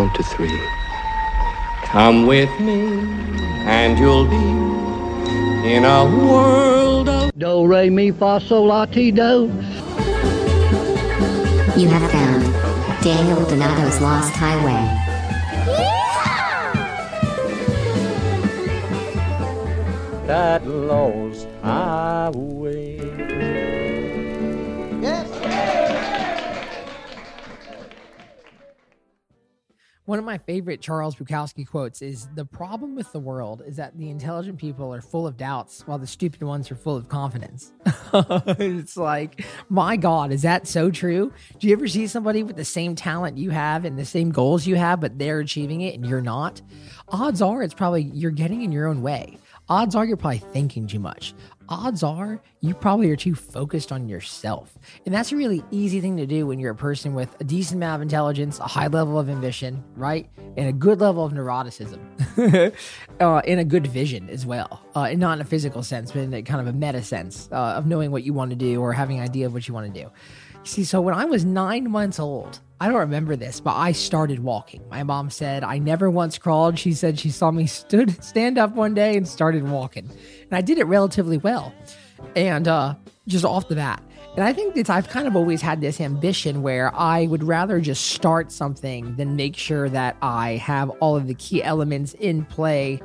count to three. Come with me, and you'll be in a world of Do, re, mi, fa, sol, la, ti, do. You have found Daniel Donato's Lost Highway. that lost highway. One of my favorite Charles Bukowski quotes is The problem with the world is that the intelligent people are full of doubts while the stupid ones are full of confidence. it's like, my God, is that so true? Do you ever see somebody with the same talent you have and the same goals you have, but they're achieving it and you're not? Odds are it's probably you're getting in your own way. Odds are you're probably thinking too much. Odds are you probably are too focused on yourself. And that's a really easy thing to do when you're a person with a decent amount of intelligence, a high level of ambition, right? And a good level of neuroticism, uh, and a good vision as well. Uh, and not in a physical sense, but in a kind of a meta sense uh, of knowing what you want to do or having an idea of what you want to do. See, so when I was nine months old, I don't remember this, but I started walking. My mom said I never once crawled. She said she saw me stood stand up one day and started walking. And I did it relatively well. And uh just off the bat. And I think that I've kind of always had this ambition where I would rather just start something than make sure that I have all of the key elements in play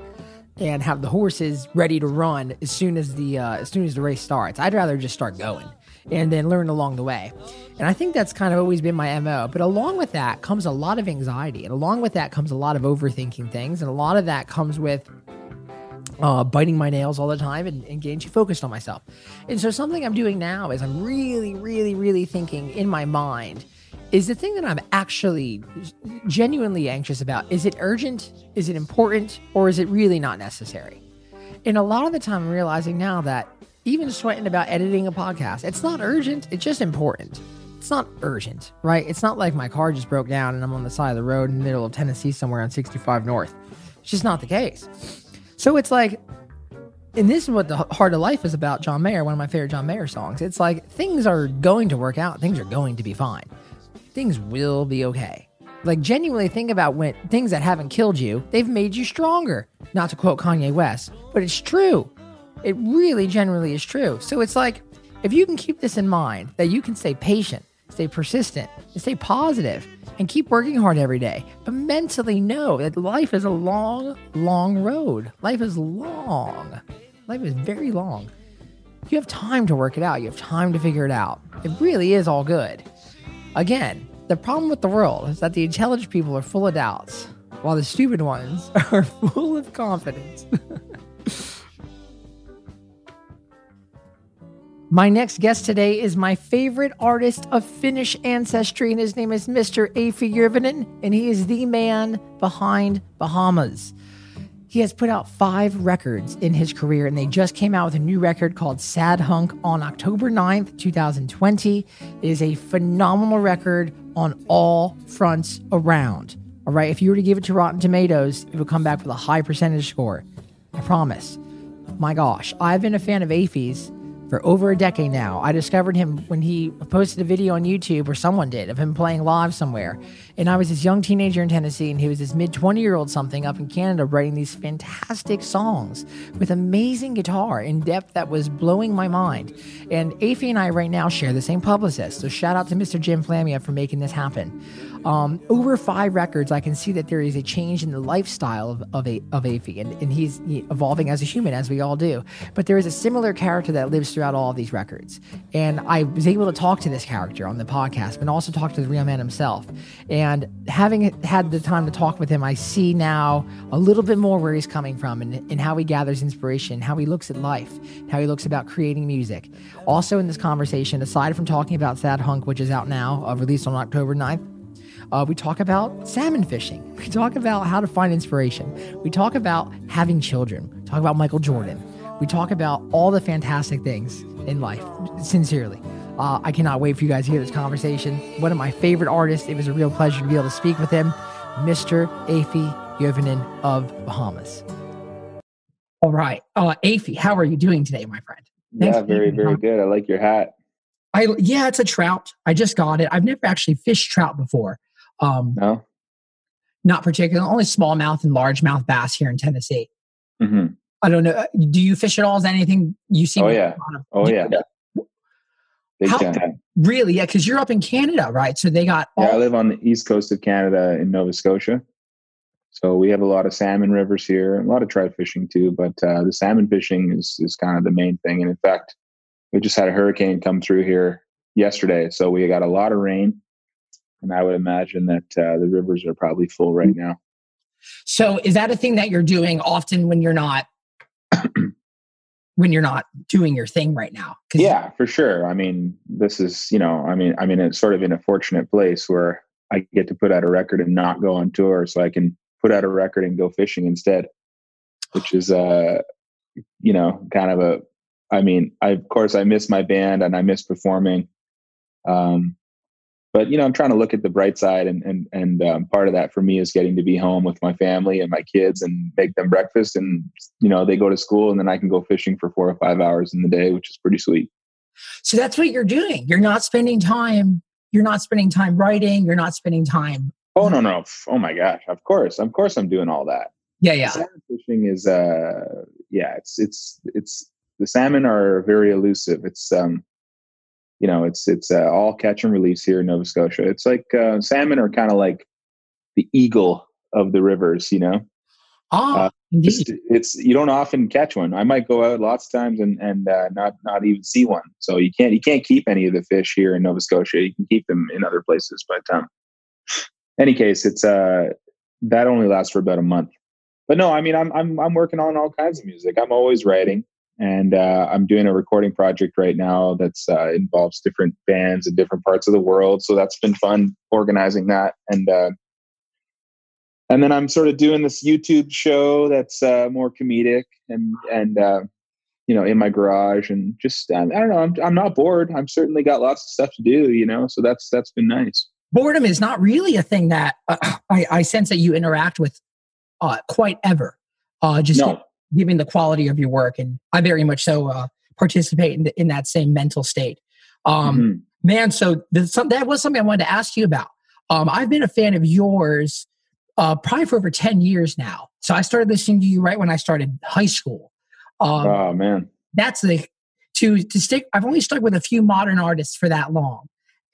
and have the horses ready to run as soon as the uh, as soon as the race starts. I'd rather just start going and then learn along the way. And I think that's kind of always been my MO. But along with that comes a lot of anxiety. And along with that comes a lot of overthinking things. And a lot of that comes with uh, biting my nails all the time and, and getting too focused on myself. And so something I'm doing now is I'm really, really, really thinking in my mind is the thing that I'm actually genuinely anxious about. Is it urgent? Is it important? Or is it really not necessary? And a lot of the time I'm realizing now that even sweating about editing a podcast, it's not urgent. It's just important. It's not urgent, right? It's not like my car just broke down and I'm on the side of the road in the middle of Tennessee somewhere on 65 North. It's just not the case. So it's like, and this is what the heart of life is about. John Mayer, one of my favorite John Mayer songs. It's like things are going to work out. Things are going to be fine. Things will be okay. Like genuinely think about when things that haven't killed you, they've made you stronger. Not to quote Kanye West, but it's true. It really generally is true. So it's like if you can keep this in mind, that you can stay patient, stay persistent, and stay positive, and keep working hard every day, but mentally know that life is a long, long road. Life is long. Life is very long. You have time to work it out. You have time to figure it out. It really is all good. Again, the problem with the world is that the intelligent people are full of doubts, while the stupid ones are full of confidence. My next guest today is my favorite artist of Finnish ancestry, and his name is Mr. Afie Jurvanen, and he is the man behind Bahamas. He has put out five records in his career, and they just came out with a new record called Sad Hunk on October 9th, 2020. It is a phenomenal record on all fronts around. All right, if you were to give it to Rotten Tomatoes, it would come back with a high percentage score. I promise. My gosh, I've been a fan of Afie's for over a decade now. I discovered him when he posted a video on YouTube, or someone did, of him playing live somewhere. And I was this young teenager in Tennessee, and he was this mid 20 year old something up in Canada writing these fantastic songs with amazing guitar in depth that was blowing my mind. And Afie and I right now share the same publicist. So shout out to Mr. Jim Flamia for making this happen. Um, over five records, I can see that there is a change in the lifestyle of, of, a, of Afie, and, and he's evolving as a human, as we all do. But there is a similar character that lives throughout all of these records. And I was able to talk to this character on the podcast, but also talk to the real man himself. And having had the time to talk with him, I see now a little bit more where he's coming from and, and how he gathers inspiration, how he looks at life, how he looks about creating music. Also, in this conversation, aside from talking about Sad Hunk, which is out now, uh, released on October 9th, uh, we talk about salmon fishing. We talk about how to find inspiration. We talk about having children. We talk about Michael Jordan. We talk about all the fantastic things in life, sincerely. Uh, I cannot wait for you guys to hear this conversation. One of my favorite artists. It was a real pleasure to be able to speak with him, Mr. Afie Jurvanen of Bahamas. All right. Uh, Afie, how are you doing today, my friend? Thanks yeah, very, very good. I like your hat. I yeah, it's a trout. I just got it. I've never actually fished trout before. Um, no. not particularly, only smallmouth and largemouth bass here in Tennessee. hmm I don't know. uh, Do you fish at all? Is anything you see? Oh, yeah. Oh yeah, big How- time. Really? Yeah, because you're up in Canada, right? So they got Yeah, I live on the east coast of Canada in Nova Scotia. So we have a lot of salmon rivers here, a lot of trout fishing too. But uh, the salmon fishing is is kind of the main thing. And in fact, we just had a hurricane come through here yesterday, so we got a lot of rain. And I would imagine that uh, the rivers are probably full right now. So is that a thing that you're doing often when you're not when you're not doing your thing right now? Yeah, for sure. I mean, this is you know, I mean, I mean, it's sort of in a fortunate place where I get to put out a record and not go on tour, so I can put out a record and go fishing instead, which is uh, you know, kind of a. I mean, I of course I miss my band and I miss performing, um, but you know, I'm trying to look at the bright side, and and and um, part of that for me is getting to be home with my family and my kids and make them breakfast, and you know, they go to school, and then I can go fishing for four or five hours in the day, which is pretty sweet. So that's what you're doing. You're not spending time. You're not spending time writing. You're not spending time. Oh no no! Oh my gosh! Of course, of course, I'm doing all that. Yeah, yeah. Salmon fishing is uh yeah, it's it's it's the salmon are very elusive. It's um you know it's it's uh, all catch and release here in Nova Scotia. It's like uh, salmon are kind of like the eagle of the rivers. You know, Ah, Uh. Just- it's you don't often catch one. I might go out lots of times and and uh, not not even see one. So you can't you can't keep any of the fish here in Nova Scotia. You can keep them in other places, but um, any case, it's uh that only lasts for about a month. But no, I mean I'm I'm I'm working on all kinds of music. I'm always writing, and uh, I'm doing a recording project right now that's uh, involves different bands in different parts of the world. So that's been fun organizing that and. Uh, and then I'm sort of doing this YouTube show that's uh, more comedic and and uh, you know in my garage and just I don't know I'm I'm not bored. I've certainly got lots of stuff to do, you know. So that's that's been nice. Boredom is not really a thing that uh, I, I sense that you interact with uh, quite ever. Uh, just No, given the quality of your work, and I very much so uh, participate in, the, in that same mental state. Um, Mhm. Man, so some, that was something I wanted to ask you about. Um, I've been a fan of yours uh, probably for over 10 years now. So I started listening to you right when I started high school. Um, oh man, that's the to to stick. I've only stuck with a few modern artists for that long,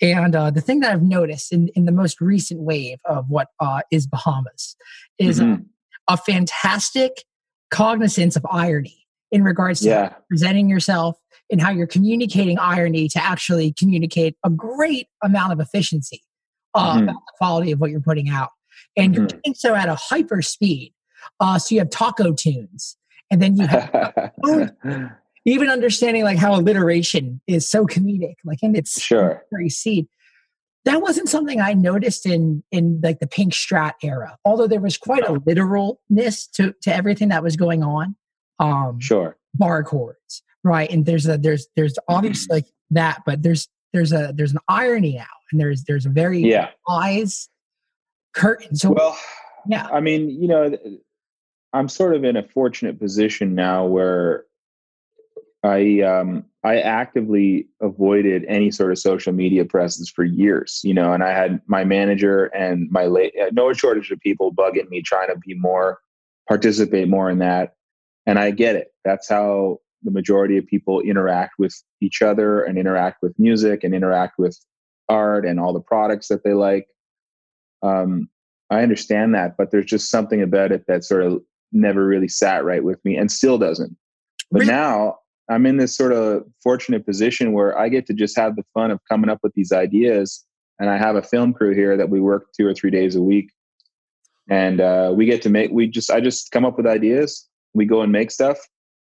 and uh, the thing that I've noticed in in the most recent wave of what uh, is Bahamas is Mhm. a, a fantastic cognizance of irony in regards to yeah, presenting yourself and how you're communicating irony to actually communicate a great amount of efficiency uh, Mhm. about the quality of what you're putting out. And you're Mhm. doing so at a hyper speed. Uh, so you have taco tunes, and then you have even understanding like how alliteration is so comedic, like in its sure. very seed. That wasn't something I noticed in in like the Pink Strat era, although there was quite a literalness to to everything that was going on. Um, Sure. bar chords, right? And there's a there's there's obviously like that, but there's there's a there's an irony now, and there's there's a very Yeah. eyes curtain. So Well, yeah, I mean, you know, I'm sort of in a fortunate position now where I um I actively avoided any sort of social media presence for years, you know, and I had my manager and my late no shortage of people bugging me trying to be more participate more in that. And I get it. That's how the majority of people interact with each other and interact with music and interact with art and all the products that they like. Um, I understand that, but there's just something about it that sort of never really sat right with me and still doesn't. But Really? now I'm in this sort of fortunate position where I get to just have the fun of coming up with these ideas. And I have a film crew here that we work two or three days a week. And uh, we get to make, we just, I just come up with ideas. We go and make stuff.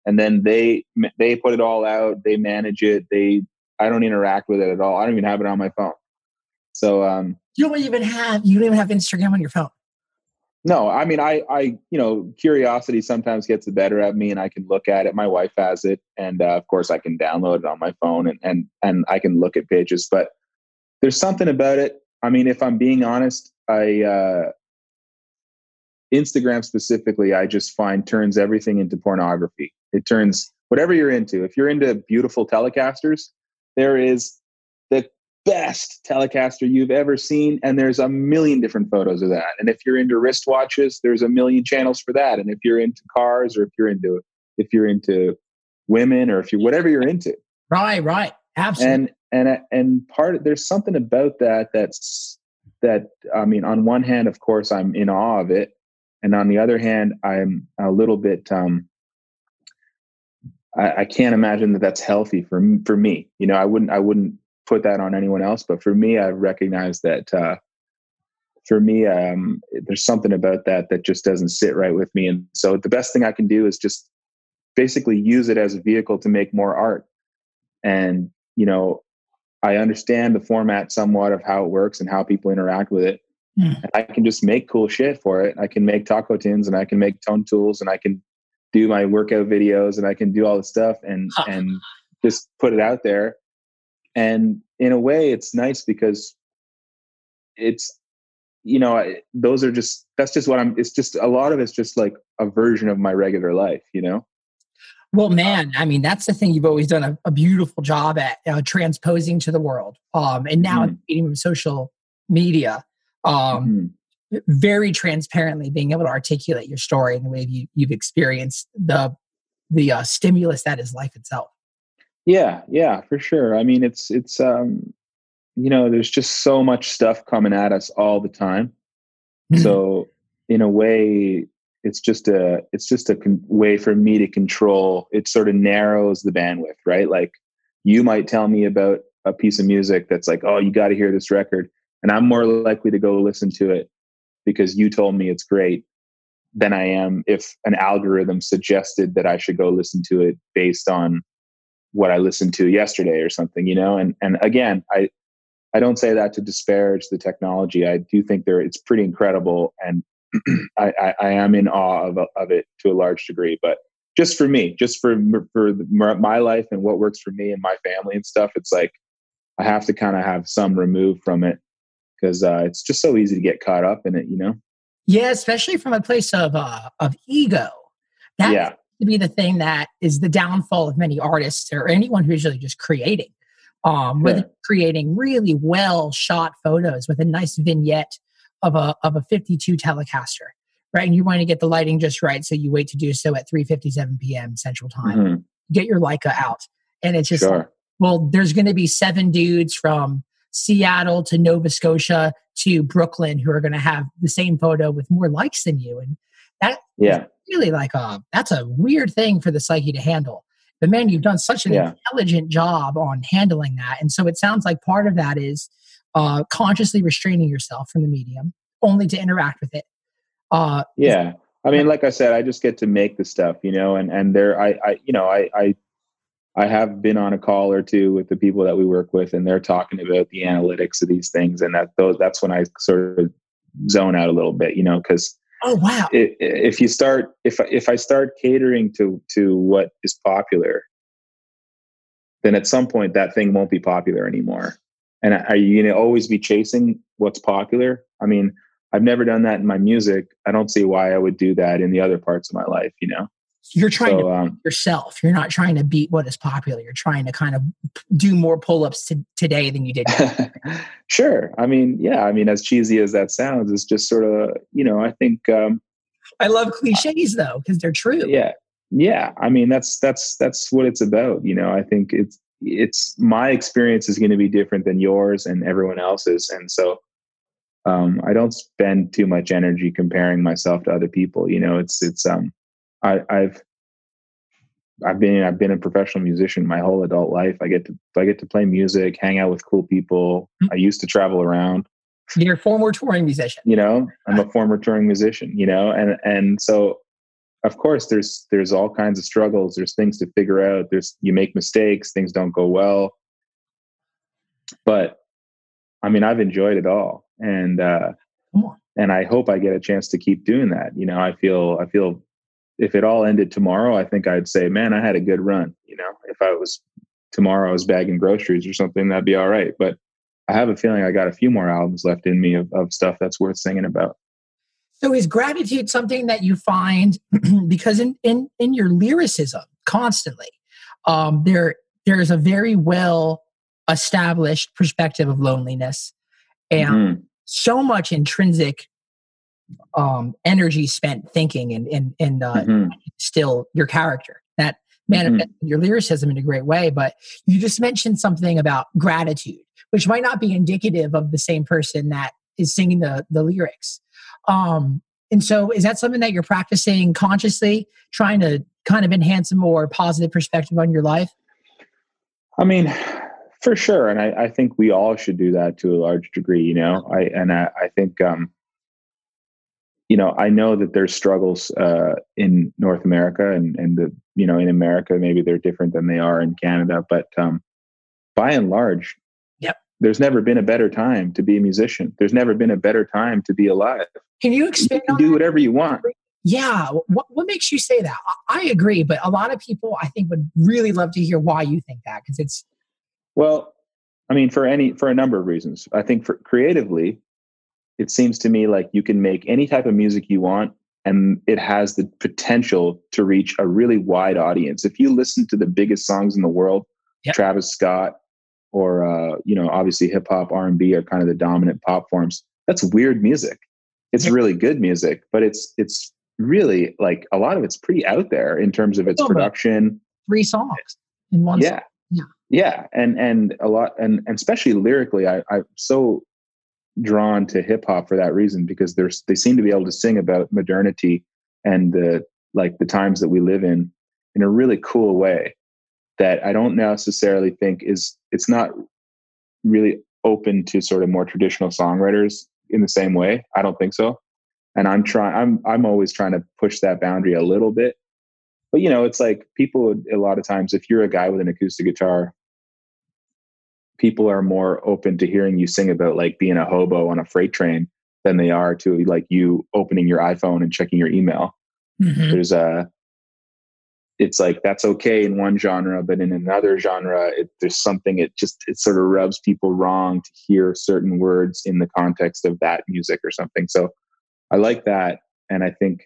And then they, they put it all out. They manage it. They, I don't interact with it at all. I don't even have it on my phone. So, um, you don't even have you don't even have Instagram on your phone. No, I mean, I, I, you know, curiosity sometimes gets the better of me, and I can look at it. My wife has it, and uh, of course, I can download it on my phone, and and and I can look at pages. But there's something about it. I mean, if I'm being honest, I uh, Instagram specifically, I just find turns everything into pornography. It turns whatever you're into. If you're into beautiful telecasters, there is best Telecaster you've ever seen. And there's a million different photos of that. And if you're into wristwatches, there's a million channels for that. And if you're into cars or if you're into if you're into women or if you whatever you're into. Right, right. Absolutely. And and and part there's something about that that's that I mean, on one hand, of course, I'm in awe of it. And on the other hand, I'm a little bit um I, I can't imagine that that's healthy for for me. You know, I wouldn't I wouldn't put that on anyone else, but for me, I recognize that uh, for me, um, there's something about that that just doesn't sit right with me. And so the best thing I can do is just basically use it as a vehicle to make more art. And you know, I understand the format somewhat of how it works and how people interact with it. Mm. And I can just make cool shit for it. I can make taco tins and I can make tone tools and I can do my workout videos and I can do all the stuff and huh. and just put it out there. And in a way, it's nice because it's you know those are just that's just what I'm. It's just a lot of it's just like a version of my regular life, you know. Well, man, I mean, that's the thing you've always done a, a beautiful job at uh, transposing to the world. Um, and now mm-hmm. medium of social media, um, mm-hmm very transparently being able to articulate your story in the way you, you've experienced the the uh, stimulus that is life itself yeah yeah for sure i mean it's it's um you know there's just so much stuff coming at us all the time mm-hmm. so in a way it's just a it's just a con- way for me to control it sort of narrows the bandwidth right like you might tell me about a piece of music that's like oh you got to hear this record and i'm more likely to go listen to it because you told me it's great than I am if an algorithm suggested that I should go listen to it based on what I listened to yesterday or something, you know? And and again, I I don't say that to disparage the technology. I do think there it's pretty incredible and I, I, I, am in awe of, of it to a large degree, but just for me, just for for my life and what works for me and my family and stuff, it's like I have to kind of have some remove from it because uh, it's just so easy to get caught up in it, you know. Yeah, especially from a place of uh, of ego. That yeah. To be the thing that is the downfall of many artists or anyone who's really just creating. Um, with creating really well shot photos with a nice vignette of a of a 52 Telecaster, right? And you want to get the lighting just right, so you wait to do so at 3:57 p.m. Central Time. Mm-hmm. Get your Leica out, and it's just sure. like, well, there's going to be seven dudes from Seattle to Nova Scotia to Brooklyn who are going to have the same photo with more likes than you. And that yeah. Really like a, uh, that's a weird thing for the psyche to handle. But man, you've done such an yeah. intelligent job on handling that. And so it sounds like part of that is uh, consciously restraining yourself from the medium only to interact with it. Uh, yeah. I mean, like I said, I just get to make the stuff, you know, and, and there, I, I, you know, I, I I have been on a call or two with the people that we work with, and they're talking about the analytics of these things, and that those that's when I sort of zone out a little bit, you know, because oh wow, if you start if if I start catering to to what is popular, then at some point that thing won't be popular anymore. And are you going to always be chasing what's popular? I mean, I've never done that in my music. I don't see why I would do that in the other parts of my life, you know. You're trying so, to um, yourself. You're not trying to beat what is popular. You're trying to kind of do more pull-ups to, today than you did. sure. I mean, yeah. I mean, as cheesy as that sounds, it's just sort of you know. I think um, I love cliches though because they're true. Yeah, yeah. I mean, that's that's that's what it's about. You know, I think it's it's my experience is going to be different than yours and everyone else's, and so um, I don't spend too much energy comparing myself to other people. You know, it's it's um I, I've I've been I've been a professional musician my whole adult life. I get to I get to play music, hang out with cool people. Mm-hmm. I used to travel around. You're a former touring musician. You know, I'm a former touring musician. You know, and and so of course there's there's all kinds of struggles. There's things to figure out. There's you make mistakes. Things don't go well. But I mean, I've enjoyed it all, and uh, and I hope I get a chance to keep doing that. You know, I feel I feel if it all ended tomorrow, I think I'd say, man, I had a good run. You know, if I was tomorrow I was bagging groceries or something, that'd be all right. But I have a feeling I got a few more albums left in me of, of stuff that's worth singing about. So is gratitude something that you find because in, in, in your lyricism constantly, um, there, there's a very well established perspective of loneliness and Mhm. so much intrinsic um energy spent thinking and and and uh Mhm. still your character that manifests your lyricism in a great way but you just mentioned something about gratitude which might not be indicative of the same person that is singing the the lyrics um and so is that something that you're practicing consciously trying to kind of enhance a more positive perspective on your life I mean, for sure, and I, I think we all should do that to a large degree. You know, I and I, I think, um, you know, I know that there's struggles uh, in North America and and the you know in America maybe they're different than they are in Canada, but um, by and large, Yep. there's never been a better time to be a musician. There's never been a better time to be alive. can you You can do whatever you want. Yeah. What, what makes you say that? I, I agree, but a lot of people I think would really love to hear why you think that because it's Well, I mean, for any for a number of reasons. I think for creatively, it seems to me like you can make any type of music you want, and it has the potential to reach a really wide audience. If you listen to the biggest songs in the world, Yep. Travis Scott, or uh, you know, obviously hip hop, R and B are kind of the dominant pop forms. That's weird music. It's Yep. really good music, but it's it's really like a lot of it's pretty out there in terms of its Oh, production three songs in one. yeah Yeah. yeah and and a lot and, and especially lyrically i i'm so drawn to hip hop for that reason because there's they seem to be able to sing about modernity and the like the times that we live in in a really cool way that i don't necessarily think is it's not really open to sort of more traditional songwriters in the same way. I don't think so. And i'm trying i'm i'm always trying to push that boundary a little bit. But you know it's like people a lot of times if you're a guy with an acoustic guitar people are more open to hearing you sing about like being a hobo on a freight train than they are to like you opening your iphone and checking your email. Mhm. there's a it's like that's okay in one genre but in another genre it, there's something it just it sort of rubs people wrong to hear certain words in the context of that music or something. So i like that and i think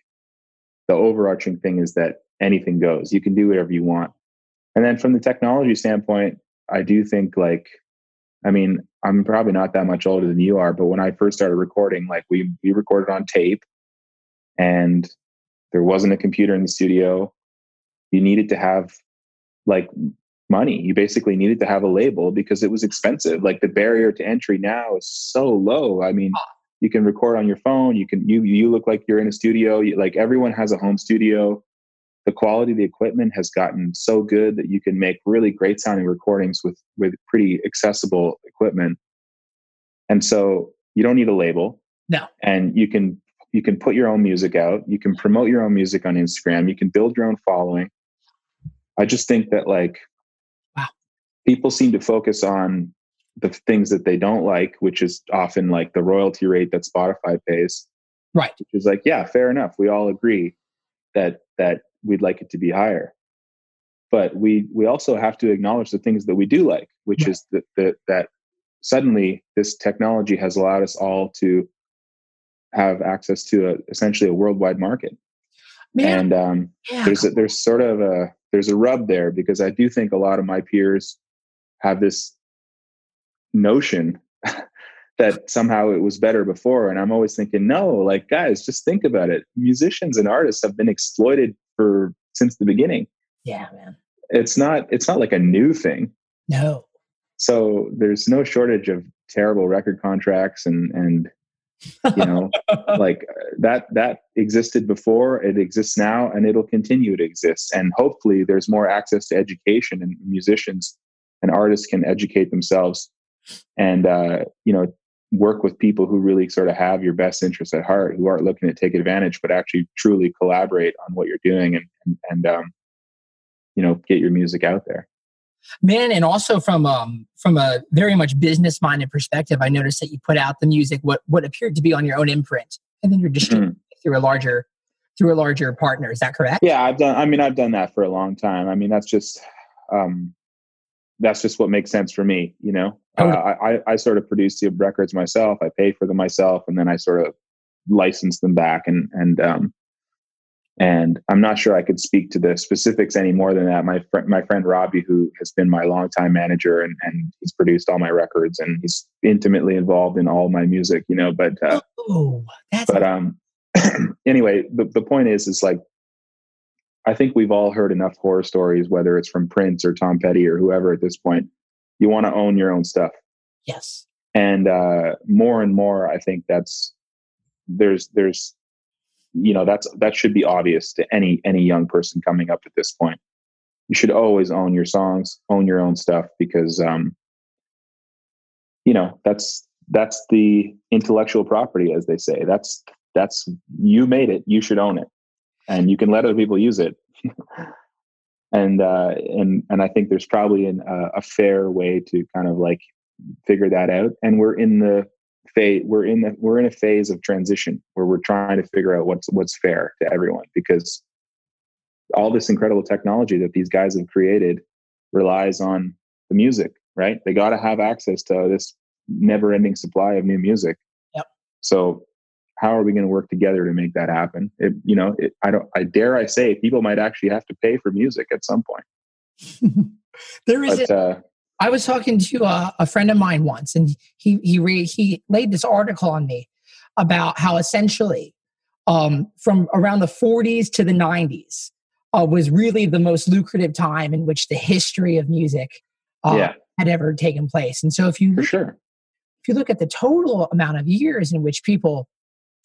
the overarching thing is that anything goes. You can do whatever you want. And then from the technology standpoint i do think like i mean i'm probably not that much older than you are but when i first started recording like we we recorded on tape and there wasn't a computer in the studio. You needed to have like money. You basically needed to have a label because it was expensive. Like the barrier to entry now is so low. I mean you can record on your phone. You can you you look like you're in a studio. You, like everyone has a home studio the quality of the equipment has gotten so good that you can make really great sounding recordings with with pretty accessible equipment. And so you don't need a label. No. and you can you can put your own music out. You can promote your own music on instagram. You can build your own following. I just think that like Wow. people seem to focus on the things that they don't like which is often like the royalty rate that spotify pays. Right. which is like yeah fair enough. We all agree that that we'd like it to be higher but we we also have to acknowledge the things that we do like which Right. is that that that suddenly this technology has allowed us all to have access to a, essentially a worldwide market Man, and um, yeah. there's a, there's sort of a there's a rub there because I do think a lot of my peers have this notion that somehow it was better before and I'm always thinking no like guys just think about it musicians and artists have been exploited for since the beginning yeah, man. it's not it's not like a new thing No. so there's no shortage of terrible record contracts and and you know like uh, that that existed before it exists now and it'll continue to exist and hopefully there's more access to education and musicians and artists can educate themselves and uh, you know work with people who really sort of have your best interests at heart who aren't looking to take advantage but actually truly collaborate on what you're doing and and, and um, you know get your music out there. Man and also from um from a very much business minded perspective i noticed that you put out the music what what appeared to be on your own imprint and then you're distributing it through a larger through a larger partner. Is that correct? Yeah i've done i mean i've done that for a long time. I mean that's just um that's just what makes sense for me you know uh, I, I i sort of produce the records myself i pay for them myself and then i sort of license them back and and um And I'm not sure I could speak to the specifics any more than that. My friend, my friend Robbie, who has been my longtime manager and, and he's produced all my records and he's intimately involved in all my music, you know, but, uh, oh, that's but, um, anyway, the, the point is, is like, I think we've all heard enough horror stories, whether it's from Prince or Tom Petty or whoever at this point. You want to own your own stuff. yes. And uh, more and more, I think that's there's there's you know that's that should be obvious to any any young person coming up at this point. You should always own your songs, own your own stuff because um, you know that's that's the intellectual property, as they say. That's that's you made it. You should own it, and you can let other people use it. and uh, and and I think there's probably an, uh, a fair way to kind of like figure that out. And we're in the phase we're in the we're in a phase of transition where we're trying to figure out what's what's fair to everyone because all this incredible technology that these guys have created relies on the music, right? They got to have access to this never-ending supply of new music. Yep. So how are we going to work together to make that happen? It, you know, it, I don't. I dare I say, people might actually have to pay for music at some point. there is But a, uh, I was talking to a, a friend of mine once, and he he re, he laid this article on me about how essentially um, from around the 40s to the 90s uh, was really the most lucrative time in which the history of music uh, yeah, had ever taken place. And so, if you for look, sure. if you look at the total amount of years in which people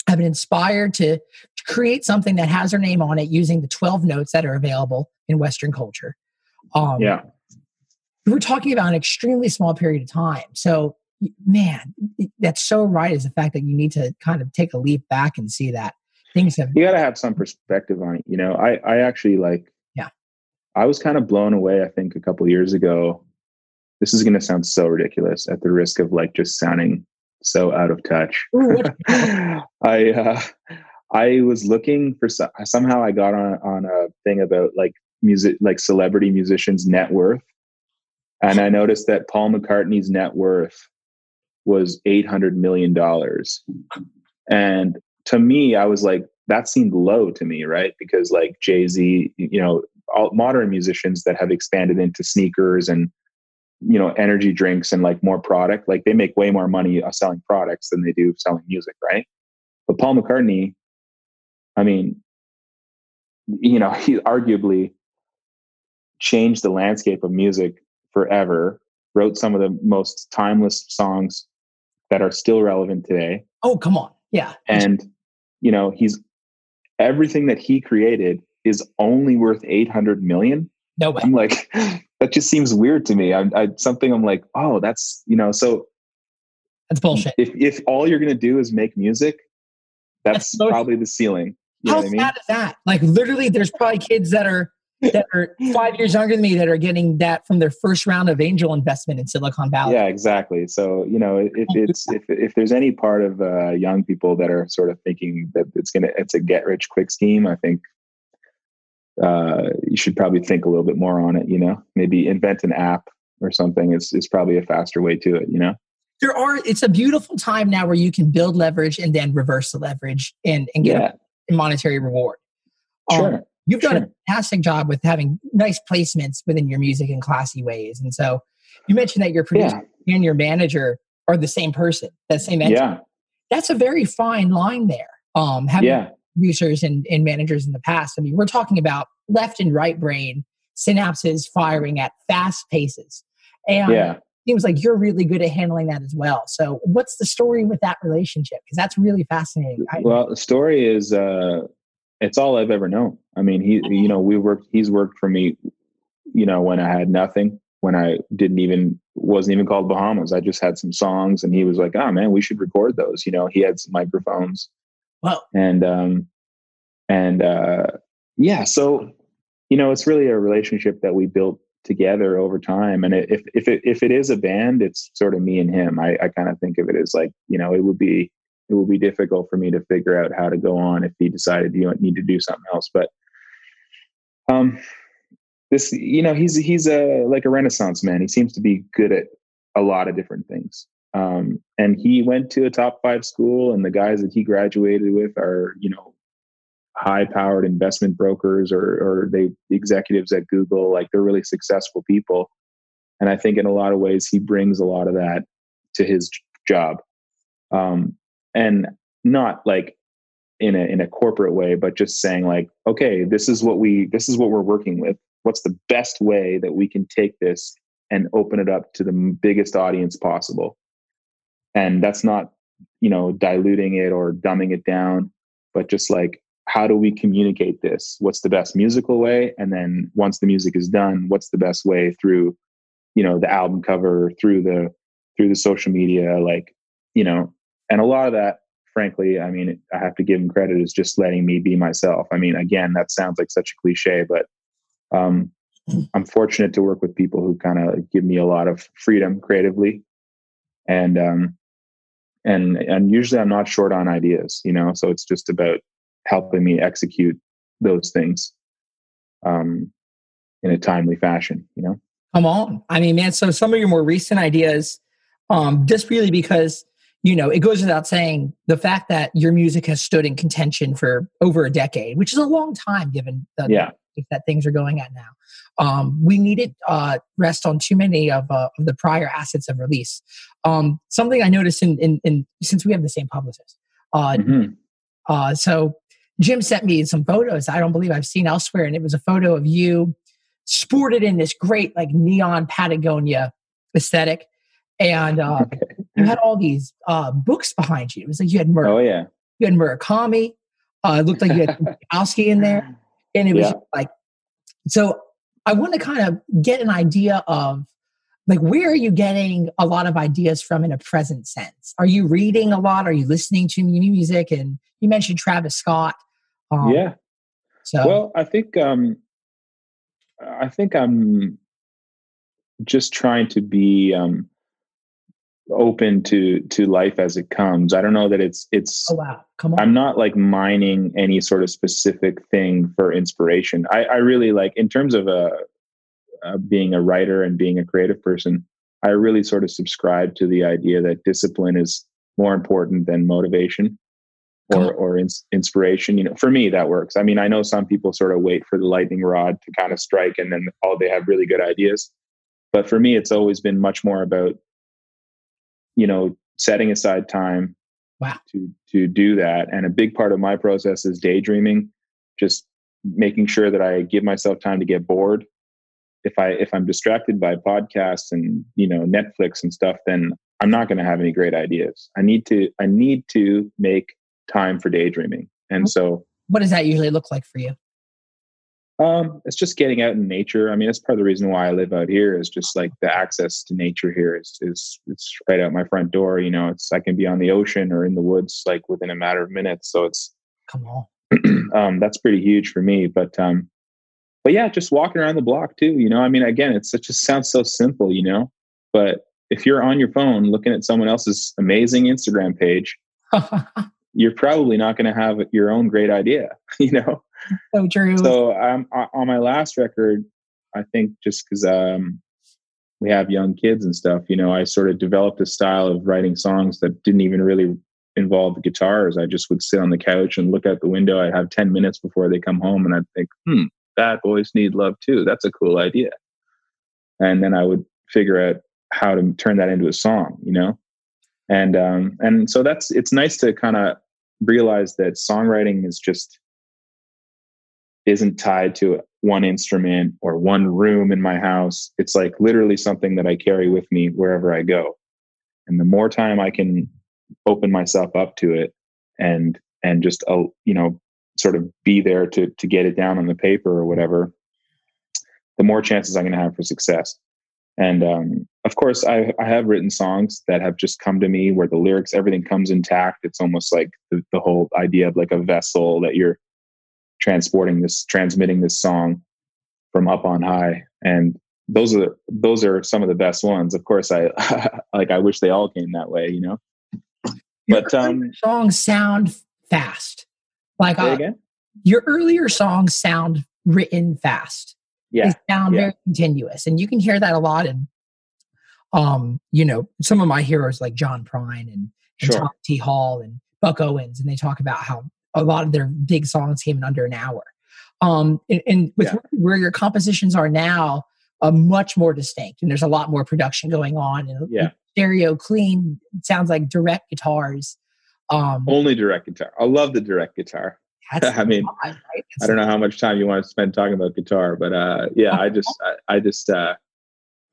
have been inspired to, to create something that has her name on it using the 12 notes that are available in Western culture, um, Yeah, we're talking about an extremely small period of time. So, man, that's so right is the fact that you need to kind of take a leap back and see that things have. you got to have some perspective on it. You know, I I actually like. Yeah. I was kind of blown away. I think a couple of years ago. This is going to sound so ridiculous at the risk of like just sounding so out of touch. Ooh, I uh, I was looking for some, somehow I got on on a thing about like music like celebrity musicians net worth, and I noticed that Paul McCartney's net worth was eight hundred million dollars, and to me I was like that seemed low to me, right? Because like Jay Z, you know, all modern musicians that have expanded into sneakers and you know energy drinks and like more product like they make way more money uh, selling products than they do selling music right but paul mccartney i mean you know he arguably changed the landscape of music forever wrote some of the most timeless songs that are still relevant today oh, come on. Yeah. and you know he's everything that he created is only worth 800 million No way. I'm like, that just seems weird to me. I, I something I'm like, oh, that's you know. So That's bullshit. if if all you're gonna do is make music, that's That's so- probably the ceiling. You know How what I mean? sad is that? Like literally, there's probably kids that are that are five years younger than me that are getting that from their first round of angel investment in Silicon Valley. Yeah, exactly. So you know, if it's if if there's any part of uh, young people that are sort of thinking that it's gonna it's a get rich quick scheme, I think uh, you should probably think a little bit more on it. You know, maybe invent an app or something. It's is probably a faster way to it. You know. There are. It's a beautiful time now where you can build leverage and then reverse the leverage and and get Yeah. a monetary reward. Um, Sure. You've done Sure. a fantastic job with having nice placements within your music in classy ways. And so you mentioned that your producer Yeah. and your manager are the same person, that same entity. Yeah. That's a very fine line there. Um, having Yeah. Producers and, and managers in the past. I mean, we're talking about left and right brain synapses firing at fast paces. And Yeah. it seems like you're really good at handling that as well. So what's the story with that relationship? Because that's really fascinating. Well, the story is uh it's all I've ever known. I mean, he you know, we worked he's worked for me, you know, when I had nothing, when I didn't even wasn't even called Bahamas. I just had some songs and he was like, "Oh man, we should record those." You know, he had some microphones well, and um and uh yeah, so you know, it's really a relationship that we built together over time and if if it if it is a band, it's sort of me and him. I I kind of think of it as like, you know, it would be it would be difficult for me to figure out how to go on if he decided you need to do something else. But um, this, you know, he's he's a like a renaissance man. He seems to be good at a lot of different things. Um, and he went to a top five school, and the guys that he graduated with are, you know, high powered investment brokers or or they executives at Google. Like they're really successful people, and I think in a lot of ways he brings a lot of that to his job, um, and not like in a in a corporate way, but just saying like, okay, this is what we this is what we're working with. What's the best way that we can take this and open it up to the biggest audience possible? And that's not, you know, diluting it or dumbing it down, but just like how do we communicate this? What's the best musical way? And then once the music is done, what's the best way through, you know, the album cover, through the through the social media, like, you know, and a lot of that frankly, I mean, I have to give him credit is just letting me be myself. I mean, again, that sounds like such a cliche, but um, I'm fortunate to work with people who kind of give me a lot of freedom creatively, and um, and and usually I'm not short on ideas, you know. So it's just about helping me execute those things um, in a timely fashion, you know. Come on, I mean, man. So some of your more recent ideas, um, just really because you know, it goes without saying the fact that your music has stood in contention for over a decade, which is a long time given the yeah. That things are going at now. Um, we needed uh, rest on too many of, uh, of the prior assets of release. Um, something I noticed in, in, in, since we have the same publicist. Uh, Mhm. uh, so Jim sent me some photos I don't believe I've seen elsewhere, and it was a photo of you sported in this great like neon Patagonia aesthetic, and uh, Okay. you had all these uh, books behind you. It was like you had Mur- Oh yeah. you had Murakami. Uh, it looked like you had Bukowski in there, and it was Yeah. like so. I want to kind of get an idea of like where are you getting a lot of ideas from in a present sense? Are you reading a lot? Are you listening to new music? And you mentioned Travis Scott. Um, yeah. So Well, I think um, I think I'm just trying to be um, open to to life as it comes. I don't know that it's it's. oh wow, come on. I'm not like mining any sort of specific thing for inspiration. I, I really like in terms of uh, uh, being a writer and being a creative person. I really sort of subscribe to the idea that discipline is more important than motivation or or ins- inspiration. You know, for me that works. I mean, I know some people sort of wait for the lightning rod to kind of strike, and then all they have really good ideas. But for me, it's always been much more about you know setting aside time Wow. to to do that. And a big part of my process is daydreaming, just making sure that I give myself time to get bored. If I if I'm distracted by podcasts and you know Netflix and stuff, then I'm not going to have any great ideas. I need to I need to make time for daydreaming. And so what does that usually look like for you? Um, it's just getting out in nature. I mean, that's part of the reason why I live out here is just like the access to nature here is is it's right out my front door. You know, it's I can be on the ocean or in the woods like within a matter of minutes. So it's Come on. um, that's pretty huge for me. But um, but yeah, just walking around the block too. You know, I mean, again, it's it just sounds so simple, you know. But if you're on your phone looking at someone else's amazing Instagram page, you're probably not going to have your own great idea, you know. so true. So um, on my last record, I think just because um, we have young kids and stuff, you know, I sort of developed a style of writing songs that didn't even really involve the guitars. I just would sit on the couch and look out the window. I'd have 10 minutes before they come home and I'd think, hmm, bad boys need love too. That's a cool idea. And then I would figure out how to turn that into a song, you know? And um, and so that's it's nice to kind of realize that songwriting is just isn't tied to one instrument or one room in my house. It's like literally something that I carry with me wherever I go. And the more time I can open myself up to it and and just uh, you know sort of be there to to get it down on the paper or whatever, the more chances I'm going to have for success. And um, of course, I, I have written songs that have just come to me where the lyrics, everything comes intact. It's almost like the, the whole idea of like a vessel that you're transporting this, transmitting this song from up on high. And those are those are some of the best ones. Of course, I like I wish they all came that way, you know. Your But um, songs sound fast. Like uh, again. your earlier songs sound written fast. Yeah, They sound yeah. very continuous, and you can hear that a lot in, um, you know, some of my heroes like John Prine and, and Sure. Tom T. Hall and Buck Owens, and they talk about how a lot of their big songs came in under an hour. Um, and, and with Yeah. where your compositions are now, uh, much more distinct, and there's a lot more production going on. And Yeah. stereo, clean. Sounds like direct guitars. Um, Only direct guitar. I love the direct guitar. I mean, right? I don't know how much time you want to spend talking about guitar, but uh, yeah, I just, I, I just, uh,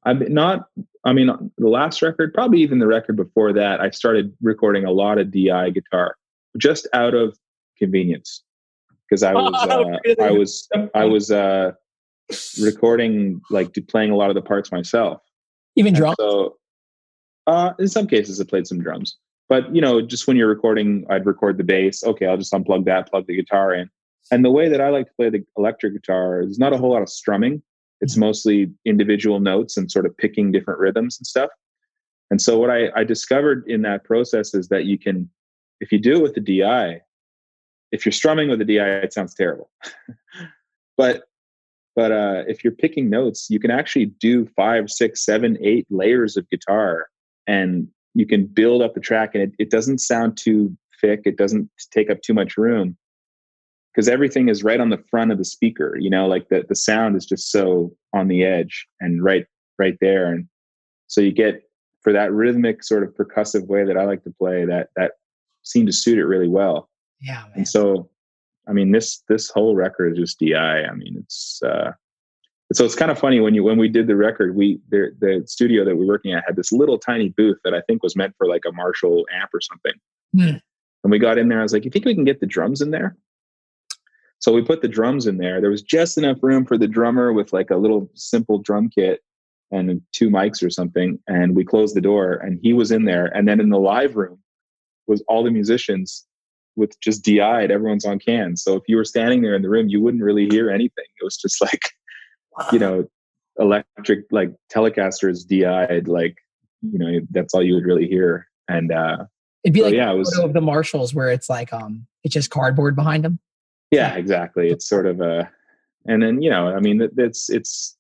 I'm not. I mean, the last record, probably even the record before that, I started recording a lot of DI guitar just out of convenience because I was, Oh, uh, really? I was, I was uh, recording like playing a lot of the parts myself. Even And drum. So, uh, in some cases, I played some drums, but you know, just when you're recording, I'd record the bass. Okay, I'll just unplug that, plug the guitar in. And the way that I like to play the electric guitar is not a whole lot of strumming. It's mostly individual notes and sort of picking different rhythms and stuff. And so, what I, I discovered in that process is that you can, if you do it with the DI, if you're strumming with a DI, it sounds terrible. but but uh, if you're picking notes, you can actually do five, six, seven, eight layers of guitar, and you can build up the track, and it, it doesn't sound too thick. It doesn't take up too much room because everything is right on the front of the speaker. You know, like the the sound is just so on the edge and right right there, and so you get for that rhythmic sort of percussive way that I like to play. That that seemed to suit it really well. Yeah, man. And so, I mean, this this whole record is just DI. I mean, it's uh, so it's kind of funny when you when we did the record, we the the studio that we were working at had this little tiny booth that I think was meant for like a Marshall amp or something. Hmm. And we got in there. I was like, "You think we can get the drums in there?" So we put the drums in there. There was just enough room for the drummer with like a little simple drum kit and two mics or something. And we closed the door, and he was in there. And then in the live room was all the musicians with just DI'd. Everyone's on cans. So if you were standing there in the room, you wouldn't really hear anything. It was just like, you know, electric like Telecasters DI'd. Like, you know, that's all you would really hear. And uh, It'd be so, like yeah, it was. of the Marshalls where it's like um it's just cardboard behind them. yeah exactly it's sort of a and then you know i mean it- it's it's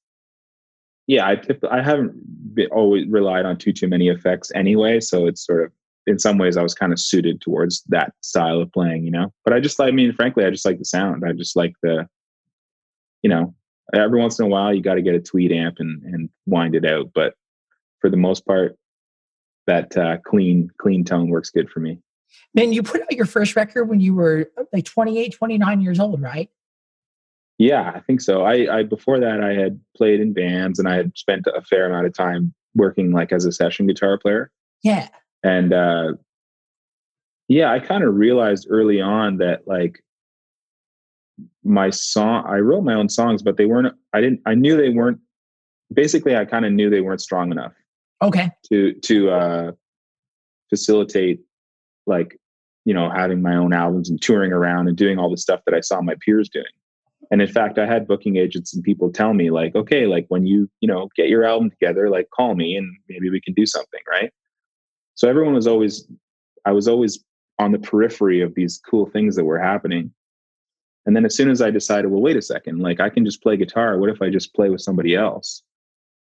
yeah i i haven't been, always relied on too too many effects anyway so it's sort of in some ways i was kind of suited towards that style of playing you know but i just like i mean frankly i just like the sound i just like the you know every once in a while you got to get a tweed amp and and wind it out but for the most part that uh, clean clean tone works good for me Man, you put out your first record when you were uh, like 28, 29 years old, right? Yeah, I think so. I, I before that I had played in bands and I had spent a fair amount of time working like as a session guitar player. Yeah. And uh yeah, I kind of realized early on that like my song I wrote my own songs, but they weren't I didn't I knew they weren't basically I kind of knew they weren't strong enough Okay. to to uh facilitate like you know having my own albums and touring around and doing all the stuff that I saw my peers doing. And in fact, I had booking agents and people tell me like, okay, like when you you know get your album together, like call me and maybe we can do something, right? So everyone was always I was always on the periphery of these cool things that were happening. And then as soon as I decided, well, wait a second, like I can just play guitar. What if I just play with somebody else?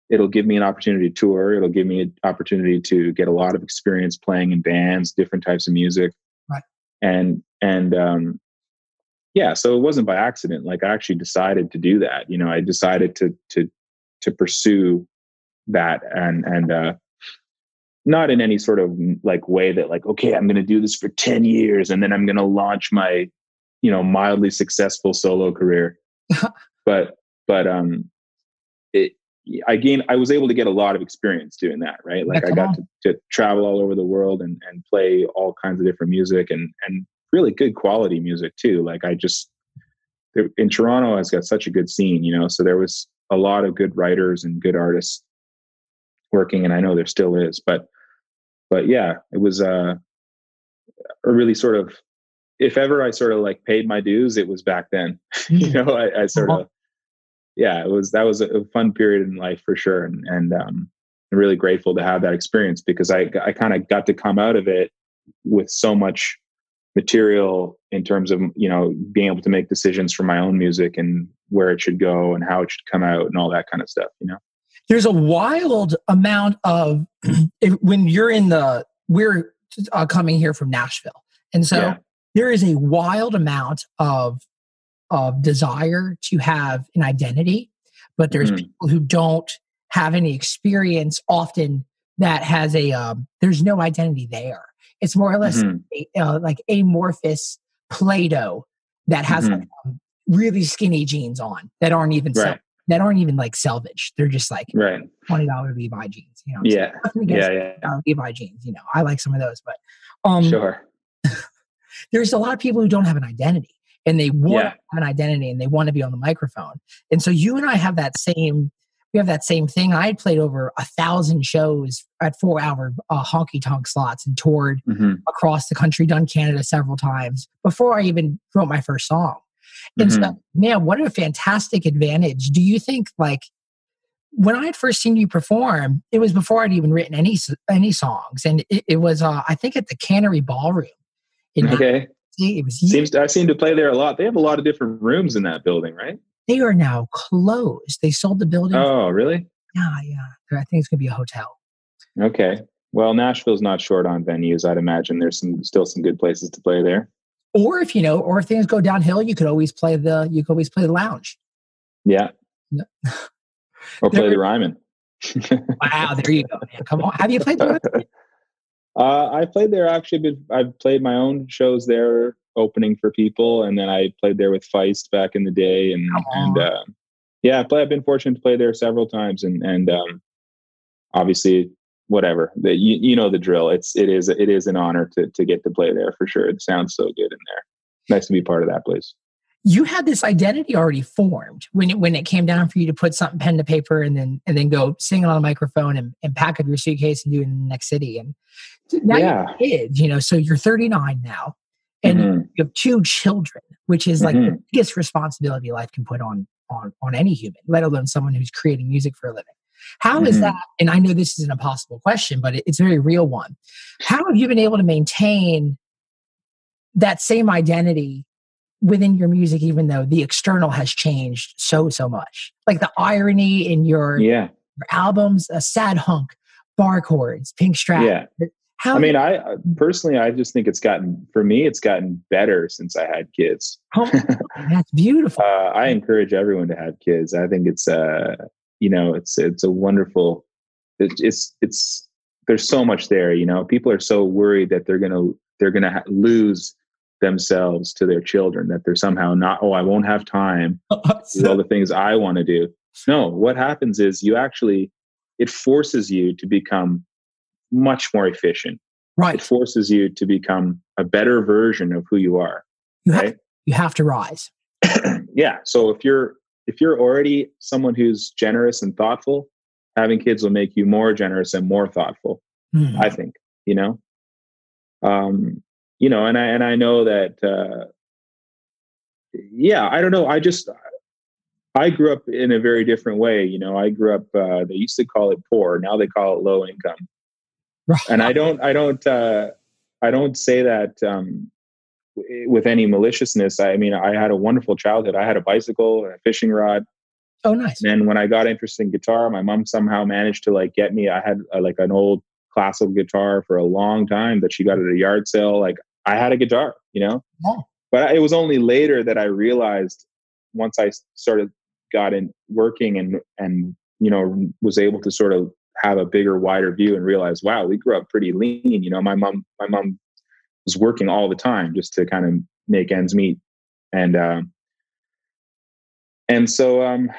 It'll give me an opportunity to tour. It'll give me an opportunity to get a lot of experience playing in bands, different types of music. Right. And and um yeah, so it wasn't by accident. Like I actually decided to do that. You know, I decided to to to pursue that and and uh not in any sort of like way that like okay i'm going to do this for 10 years and then i'm going to launch my you know mildly successful solo career. But but um it i gained i was able to get a lot of experience doing that right? Like Yeah, i got to, to travel all over the world and and play all kinds of different music and and really good quality music too. Like i just there, in toronto has got such a good scene you know? So there was a lot of good writers and good artists working and i know there still is but but yeah it was uh a really sort of if ever i sort of like paid my dues it was back then you know i, I sort of yeah it was that was a, a fun period in life for sure and and um I'm really grateful to have that experience because i i kind of got to come out of it with so much material in terms of you know being able to make decisions for my own music and where it should go and how it should come out and all that kind of stuff you know There's a wild amount of if, when you're in the we're uh, coming here from Nashville, and so Yeah. there is a wild amount of of desire to have an identity, but there's Mhm. people who don't have any experience often that has a um, there's no identity there. It's more or less Mhm. a, uh, like amorphous Play-Doh that has like, um, really skinny jeans on that aren't even Right. That aren't even like selvage. They're just like Right. twenty dollar Levi jeans. You know, Yeah. Yeah. Yeah. Levi jeans. You know, I like some of those, but um, Sure. there's a lot of people who don't have an identity and they want Yeah. an identity and they want to be on the microphone. And so you and I have that same we have that same thing. I had played over a thousand shows at four hour uh, honky tonk slots and toured hmm across the country, done Canada several times before I even wrote my first song. And Mm-hmm. so, man, what a fantastic advantage. Do you think, like, when I had first seen you perform, it was before I'd even written any any songs, and it, it was, uh, I think, at the Cannery Ballroom. In Okay. It was Seems I seem to play there a lot. They have a lot of different rooms in that building, right? they are now closed. They sold the building. Oh, really? Yeah, yeah. I think it's gonna be a hotel. Okay. Well, Nashville's not short on venues. I'd imagine there's some still some good places to play there. Or if you know, or if things go downhill, you could always play the you could always play the lounge. Yeah. Yeah. or play the Ryman. Wow, there you go. Man. Come on, have you played the? Uh, I played there actually. I've played my own shows there, opening for people, and then I played there with Feist back in the day, and and uh, yeah, I play, I've been fortunate to play there several times, and and um, obviously, whatever the, you you know the drill. It's it is it is an honor to to get to play there for sure. It sounds so good in there. Nice to be part of that place. you had this identity already formed when it when it came down for you to put something pen to paper and then and then go sing on a microphone and, and pack up your suitcase and do it in the next city and now Yeah. you're a kid, you know so you're 39 now and Mhm. you have two children which is like the Mhm. biggest responsibility life can put on on on any human let alone someone who's creating music for a living How is Mhm. that and i know this is an impossible question but it's a very real one how have you been able to maintain that same identity within your music even though the external has changed so so much like the irony in your, yeah, your albums a sad hunk bar chords Pink Strat yeah. how I mean, I I- personally, I just think it's gotten for me, it's gotten better since I had kids. how- that's beautiful uh, I encourage everyone to have kids. I think it's uh, you know, it's it's a wonderful. It's it's, it's there's so much there. You know, people are so worried that they're gonna they're gonna ha- lose themselves to their children. That they're somehow not. Oh, I won't have time to do all the things I want to do. No, what happens is you actually it forces you to become much more efficient. Right. It forces you to become a better version of who you are. you have, you have to rise yeah so if you're if you're already someone who's generous and thoughtful having kids will make you more generous and more thoughtful Hmm. i think you know? Um you know and i and i know that uh yeah i don't know i just i grew up in a very different way you know? I grew up uh they used to call it poor now they call it low income. And i don't i don't uh i don't say that um with any maliciousness i mean i had a wonderful childhood. I had a bicycle and a fishing rod. Oh nice. And then when i got interested in guitar my mom somehow managed to like get me i had uh, like an old classical guitar for a long time that she got at a yard sale. Like i had a guitar you know? Oh. but it was only later that i realized once i started got in working and and you know was able to sort of have a bigger wider view and realize wow we grew up pretty lean you know? My mom my mom was working all the time just to kind of make ends meet and um and so um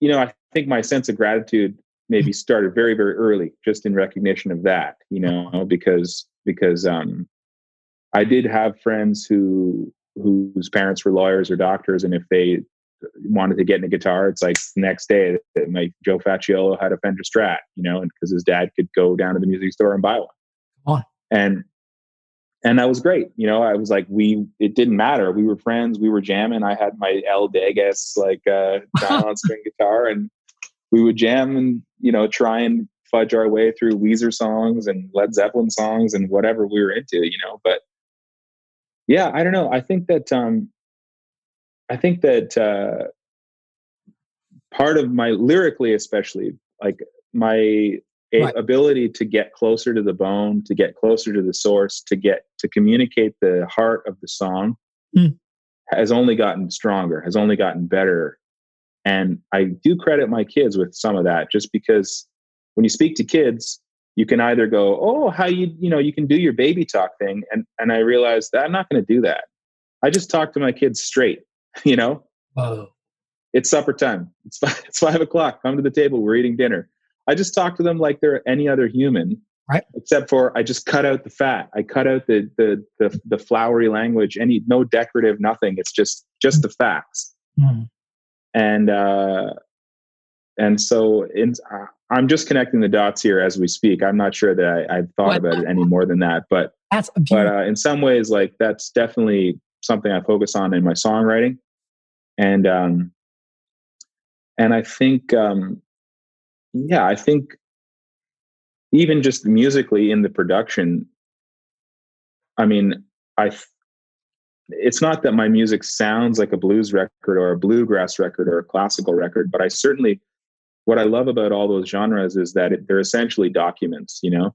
you know i think my sense of gratitude maybe started very very early just in recognition of that you know because because um i did have friends who whose parents were lawyers or doctors and if they wanted to get in a guitar it's like the next day that my joe facciolo had a fender strat you know and because his dad could go down to the music store and buy one on. and and that was great you know i was like we it didn't matter. We were friends we were jamming. I had my El Degas like uh nylon string guitar and we would jam and you know try and fudge our way through weezer songs and led zeppelin songs and whatever we were into you know but yeah i don't know. I think that um i think that uh part of my lyrically especially like my a Right. ability to get closer to the bone, to get closer to the source, to get to communicate the heart of the song Mm. has only gotten stronger, has only gotten better. And I do credit my kids with some of that just because when you speak to kids, you can either go, "Oh, how you, you know, you can do your baby talk thing." And and I realized that I'm not going to do that. I just talk to my kids straight, you know? Whoa. it's supper time. It's five, it's five o'clock. Come to the table. We're eating dinner. I just talk to them like they're any other human, Right. Except for I just cut out the fat. I cut out the the the, the flowery language. Any no decorative, nothing. It's just just the facts. Mm. And uh, and so in, uh, I'm just connecting the dots here as we speak. I'm not sure that I, I've thought What? about it any more than that, but That's but uh, in some ways like that's definitely something i focus on in my songwriting and um and i think um yeah i think even just musically in the production i mean i th- it's not that my music sounds like a blues record or a bluegrass record or a classical record but i certainly what i love about all those genres is that it, they're essentially documents you know?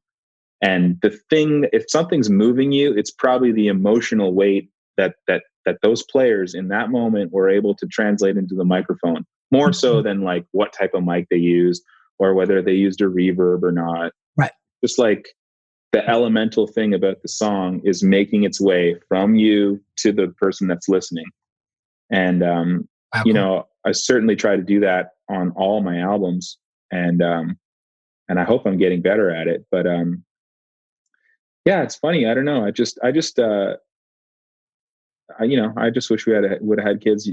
And the thing if something's moving you it's probably the emotional weight that that that those players in that moment were able to translate into the microphone more so mm-hmm. than like what type of mic they used or whether they used a reverb or not. Right. just like the elemental thing about the song is making its way from you to the person that's listening. And um Wow, you know i certainly try to do that on all my albums and um and i hope i'm getting better at it but um yeah it's funny i don't know i just i just uh I, you know i just wish we had would have had kids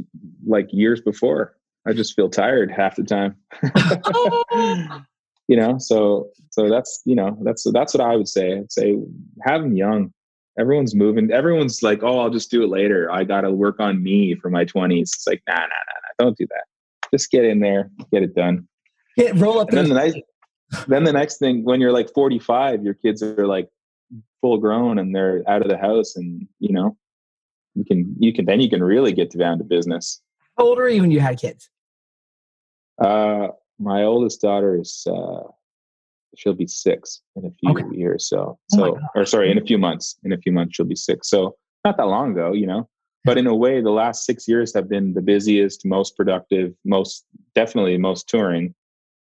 like years before i just feel tired half the time. You know so so that's you know that's that's what i would say. I'd say have them young. Everyone's moving everyone's like oh i'll just do it later. I gotta work on me for my 20s it's like nah nah nah, nah don't do that. Just get in there get it done. Hit- roll up and then the nice then the next thing when you're like 45 your kids are like full grown and they're out of the house and you know you can you can then you can really get down to business How old were you when you had kids? uh my oldest daughter is uh she'll be six in a few Okay. years so Oh so God. or sorry in a few months in a few months she'll be six so not that long ago you know but in a way the last six years have been the busiest most productive most definitely most touring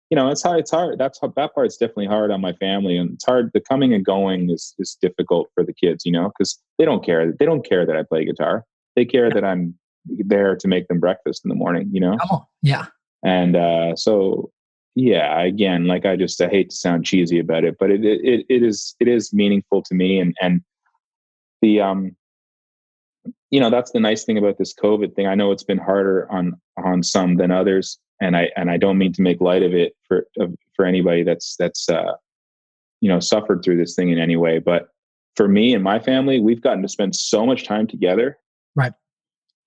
you know it's hard it's hard that's how that part's definitely hard on my family and it's hard the coming and going is is difficult for the kids you know because they don't care they don't care that i play guitar they care that i'm there to make them breakfast in the morning you know on. Yeah. and uh, so yeah again like i just i hate to sound cheesy about it but it it, it is it is meaningful to me and and the um you know that's the nice thing about this covid thing i know it's been harder on on some than others and i and i don't mean to make light of it for of, for anybody that's that's uh you know suffered through this thing in any way but for me and my family we've gotten to spend so much time together Right.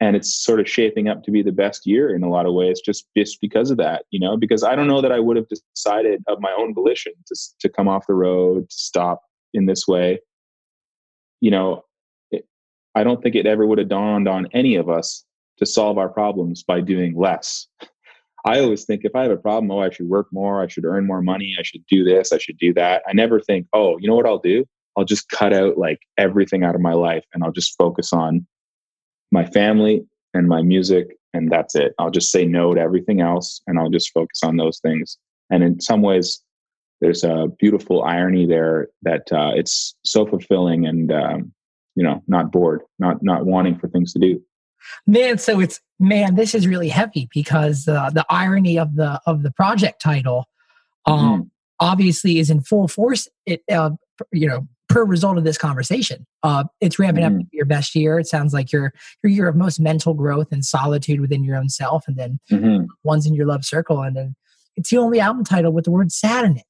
And it's sort of shaping up to be the best year in a lot of ways just just because of that you know because i don't know that i would have decided of my own volition to to come off the road to stop in this way. You know it, i don't think it ever would have dawned on any of us to solve our problems by doing less. I always think if i have a problem oh i should work more i should earn more money i should do this i should do that. I never think oh you know what i'll do? I'll just cut out like everything out of my life and i'll just focus on my family and my music and that's it. I'll just say no to everything else and i'll just focus on those things. And in some ways there's a beautiful irony there that uh, it's so fulfilling and um, you know not bored not not wanting for things to do. Man, so it's man, this is really heavy because uh, the irony of the of the project title um obviously is in full force. It uh, you know per result of this conversation uh it's ramping up Mhm. to your best year it sounds like your your year of most mental growth and solitude within your own self and then Mhm. one's in your love circle and then it's the only album title with the word sad in it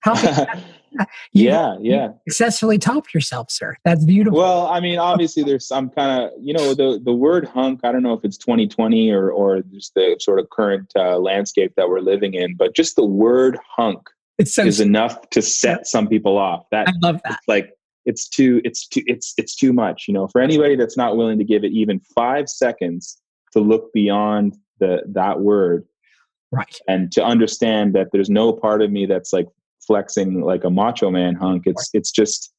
how can you yeah yeah successfully top yourself sir that's beautiful Well, I mean, obviously, there's some kind of you know the the word hunk. I don't know if it's 2020 or or just the sort of current uh, landscape that we're living in, but just the word hunk it's so is enough to set some people off. That i love that it's like it's too it's too it's it's too much. You know, for anybody that's not willing to give it even five seconds to look beyond the that word right and to understand that there's no part of me that's like flexing like a macho man hunk. It's it's just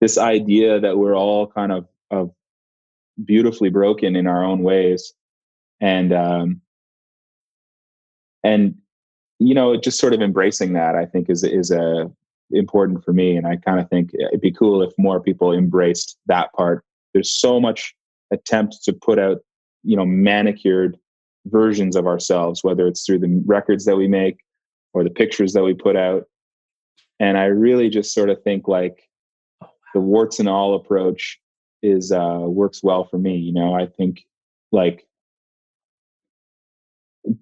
this idea that we're all kind of of beautifully broken in our own ways, and um, and you know, just sort of embracing that I think is is a important for me, and I kind of think it'd be cool if more people embraced that part. There's so much attempt to put out you know manicured versions of ourselves whether it's through the records that we make or the pictures that we put out and i really just sort of think like the warts and all approach is uh works well for me you know i think like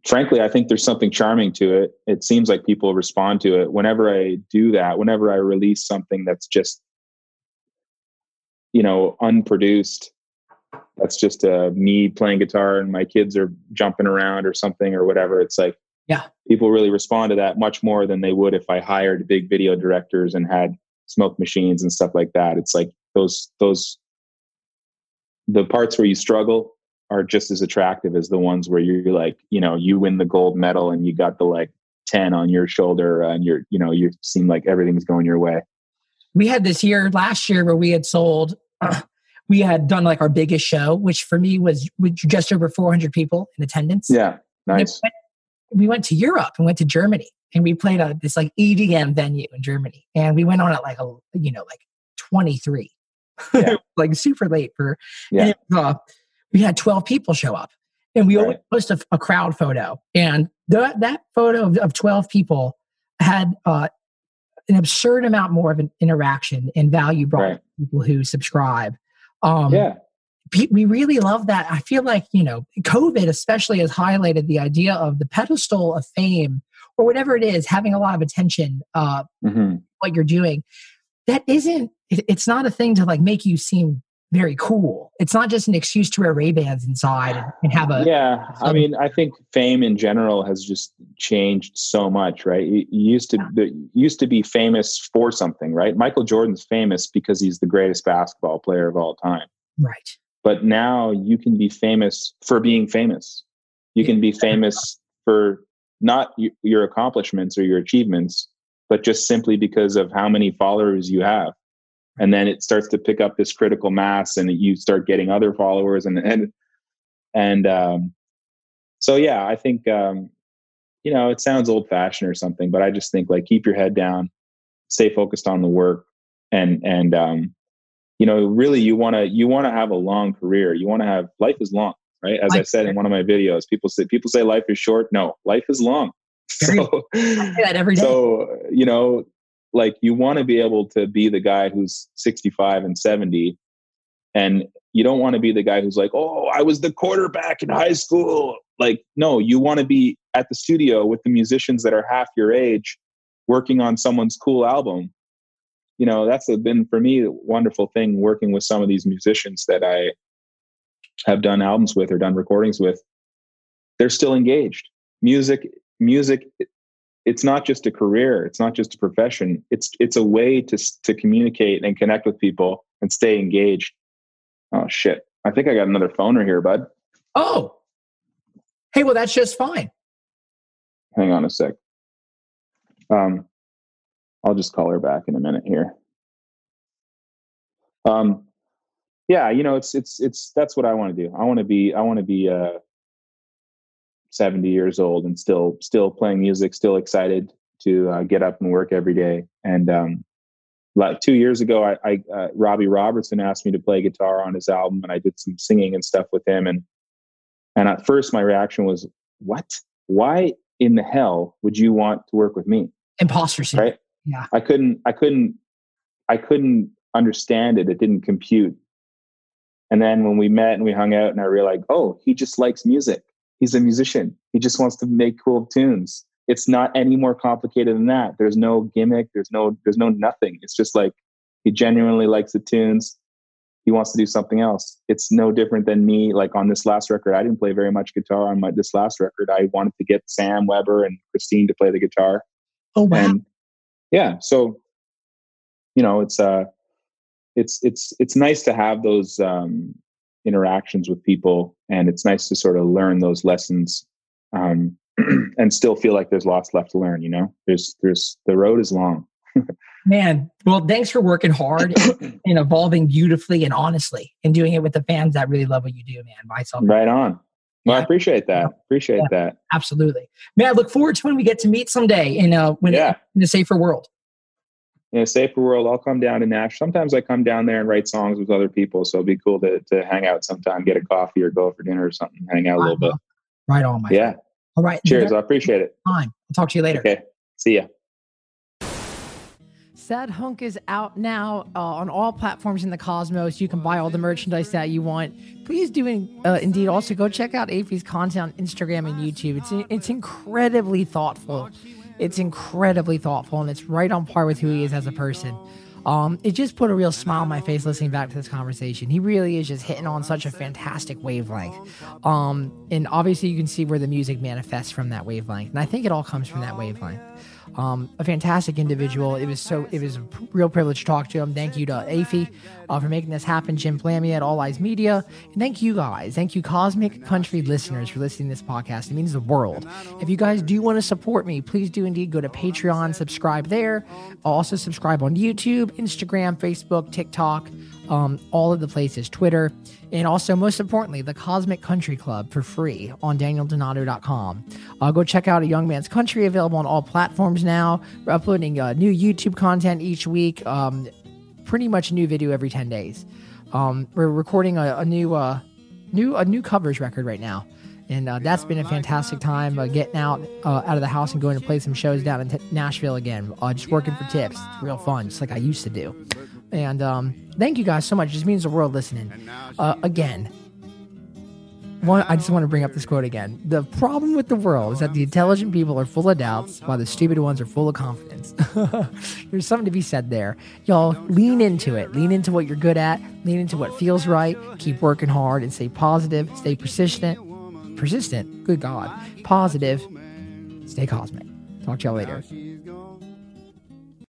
frankly i think there's something charming to it it seems like people respond to it whenever i do that whenever i release something that's just you know unproduced that's just uh, me playing guitar and my kids are jumping around or something or whatever. It's like, yeah, people really respond to that much more than they would if I hired big video directors and had smoke machines and stuff like that. It's like those those the parts where you struggle are just as attractive as the ones where you're like, you know, you win the gold medal and you got the like 10 on your shoulder and you're, you know, you seem like everything's going your way. We had this year last year where we had sold uh, we had done like our biggest show, which for me was just over 400 people in attendance. Yeah, nice. We went, we went, to Europe and went to Germany, and we played at this like EDM venue in Germany, and we went on at like a you know like 23, yeah. like super late for. Yeah. It, uh, we had 12 people show up, and we right. post a, a, crowd photo, and the, that photo of, of 12 people had uh, an absurd amount more of an interaction and value brought right. people who subscribe um, yeah. We really love that. I feel like, you know, COVID especially has highlighted the idea of the pedestal of fame or whatever it is, having a lot of attention, uh, mm-hmm. what you're doing. That isn't, it's not a thing to like make you seem very cool. It's not just an excuse to wear Ray Bans inside and, and, have a. Yeah, I mean, I think fame in general has just changed so much, right? You used to yeah. used to be famous for something, right? Michael Jordan's famous because he's the greatest basketball player of all time, right? But now you can be famous for being famous. You can be famous for not your accomplishments or your achievements, but just simply because of how many followers you have and then it starts to pick up this critical mass and you start getting other followers and and and um, so yeah i think um, you know it sounds old fashioned or something but i just think like keep your head down stay focused on the work and and um, you know really you want to you want to have a long career. You want to have life is long right? As life i said in one of my videos people say people say life is short. No life is long. So, that every day. so you know like you want to be able to be the guy who's 65 and 70 and you don't want to be the guy who's like oh i was the quarterback in high school. Like no you want to be at the studio with the musicians that are half your age working on someone's cool album. You know that's been for me a wonderful thing working with some of these musicians that i have done albums with or done recordings with. They're still engaged. Music music it's not just a career it's not just a profession it's it's a way to to communicate and connect with people and stay engaged. Oh shit. I think i got another phoner here bud. Oh! Hey well that's just fine. Hang on a sec. Um i'll just call her back in a minute here. Um yeah you know it's it's it's that's what i want to do. I want to be i want to be uh 70 years old and still still playing music, still excited to uh, get up and work every day. And um, like two years ago, I, I uh, Robbie Robertson asked me to play guitar on his album, and I did some singing and stuff with him. And and at first, my reaction was, "What? Why in the hell would you want to work with me?" Imposter syndrome. Right? Yeah. I couldn't. I couldn't. I couldn't understand it. It didn't compute. And then when we met and we hung out, and I realized, oh, he just likes music he's a musician. He just wants to make cool tunes. It's not any more complicated than that. There's no gimmick. There's no there's no nothing. It's just like he genuinely likes the tunes. He wants to do something else. It's no different than me. Like on this last record, I didn't play very much guitar on my this last record. I wanted to get Sam Weber and Christine to play the guitar. Oh wow! And yeah, so you know, it's uh, it's it's it's nice to have those um, interactions with people and it's nice to sort of learn those lessons um, and still feel like there's lots left to learn. You know, there's there's the road is long. Man, well, thanks for working hard and, and evolving beautifully and honestly and doing it with the fans that really love what you do, man. Myself. Right on. Well, I appreciate that. Appreciate Yeah. that. Absolutely. Man, I look forward to when we get to meet someday in a when Yeah. in a safer world. In a safer world, I'll come down to Nash. Sometimes I come down there and write songs with other people, so it'd be cool to to hang out sometime, get a coffee or go for dinner or something, hang out a little bit. Right on, my Yeah. friend. All right. Cheers. That's I appreciate it. Time. I'll talk to you later. Okay. See ya. Sad Hunk is out now uh, on all platforms in the cosmos. You can buy all the merchandise that you want. Please do in, uh, indeed also go check out Afie's content on Instagram and YouTube. It's it's incredibly thoughtful. It's incredibly thoughtful, and it's right on par with who he is as a person. Um, it just put a real smile on my face listening back to this conversation. He really is just hitting on such a fantastic wavelength. Um, and obviously, you can see where the music manifests from that wavelength. And I think it all comes from that wavelength. Um, a fantastic individual. It was so it was a real privilege to talk to him. Thank you to Afie uh, for making this happen. Jim Flammia at All Eyes Media, and thank you guys. Thank you, Cosmic Country listeners, for listening to this podcast. It means the world. If you guys do want to support me, please do indeed go to Patreon, subscribe there. Also subscribe on YouTube, Instagram, Facebook, TikTok, um, all of the places, Twitter, and also most importantly, the Cosmic Country Club for free on DanielDonato.com. Uh, go check out A Young Man's Country, available on all platforms now. We're uploading uh, new YouTube content each week, um, pretty much new video every 10 days. Um, we're recording a, a new, uh, new, a new covers record right now. And uh, that's been a fantastic time uh, getting out uh, out of the house and going to play some shows down in t- Nashville again. Uh, just working for tips. Real fun, just like I used to do. And um, thank you guys so much. It just means the world listening. Uh, again, one, I just want to bring up this quote again. The problem with the world is that the intelligent people are full of doubts, while the stupid ones are full of confidence. There's something to be said there. Y'all lean into it. Lean into what you're good at. Lean into what feels right. Keep working hard and stay positive. Stay persistent. Persistent. Good God. Positive. Stay cosmic. Talk to y'all later.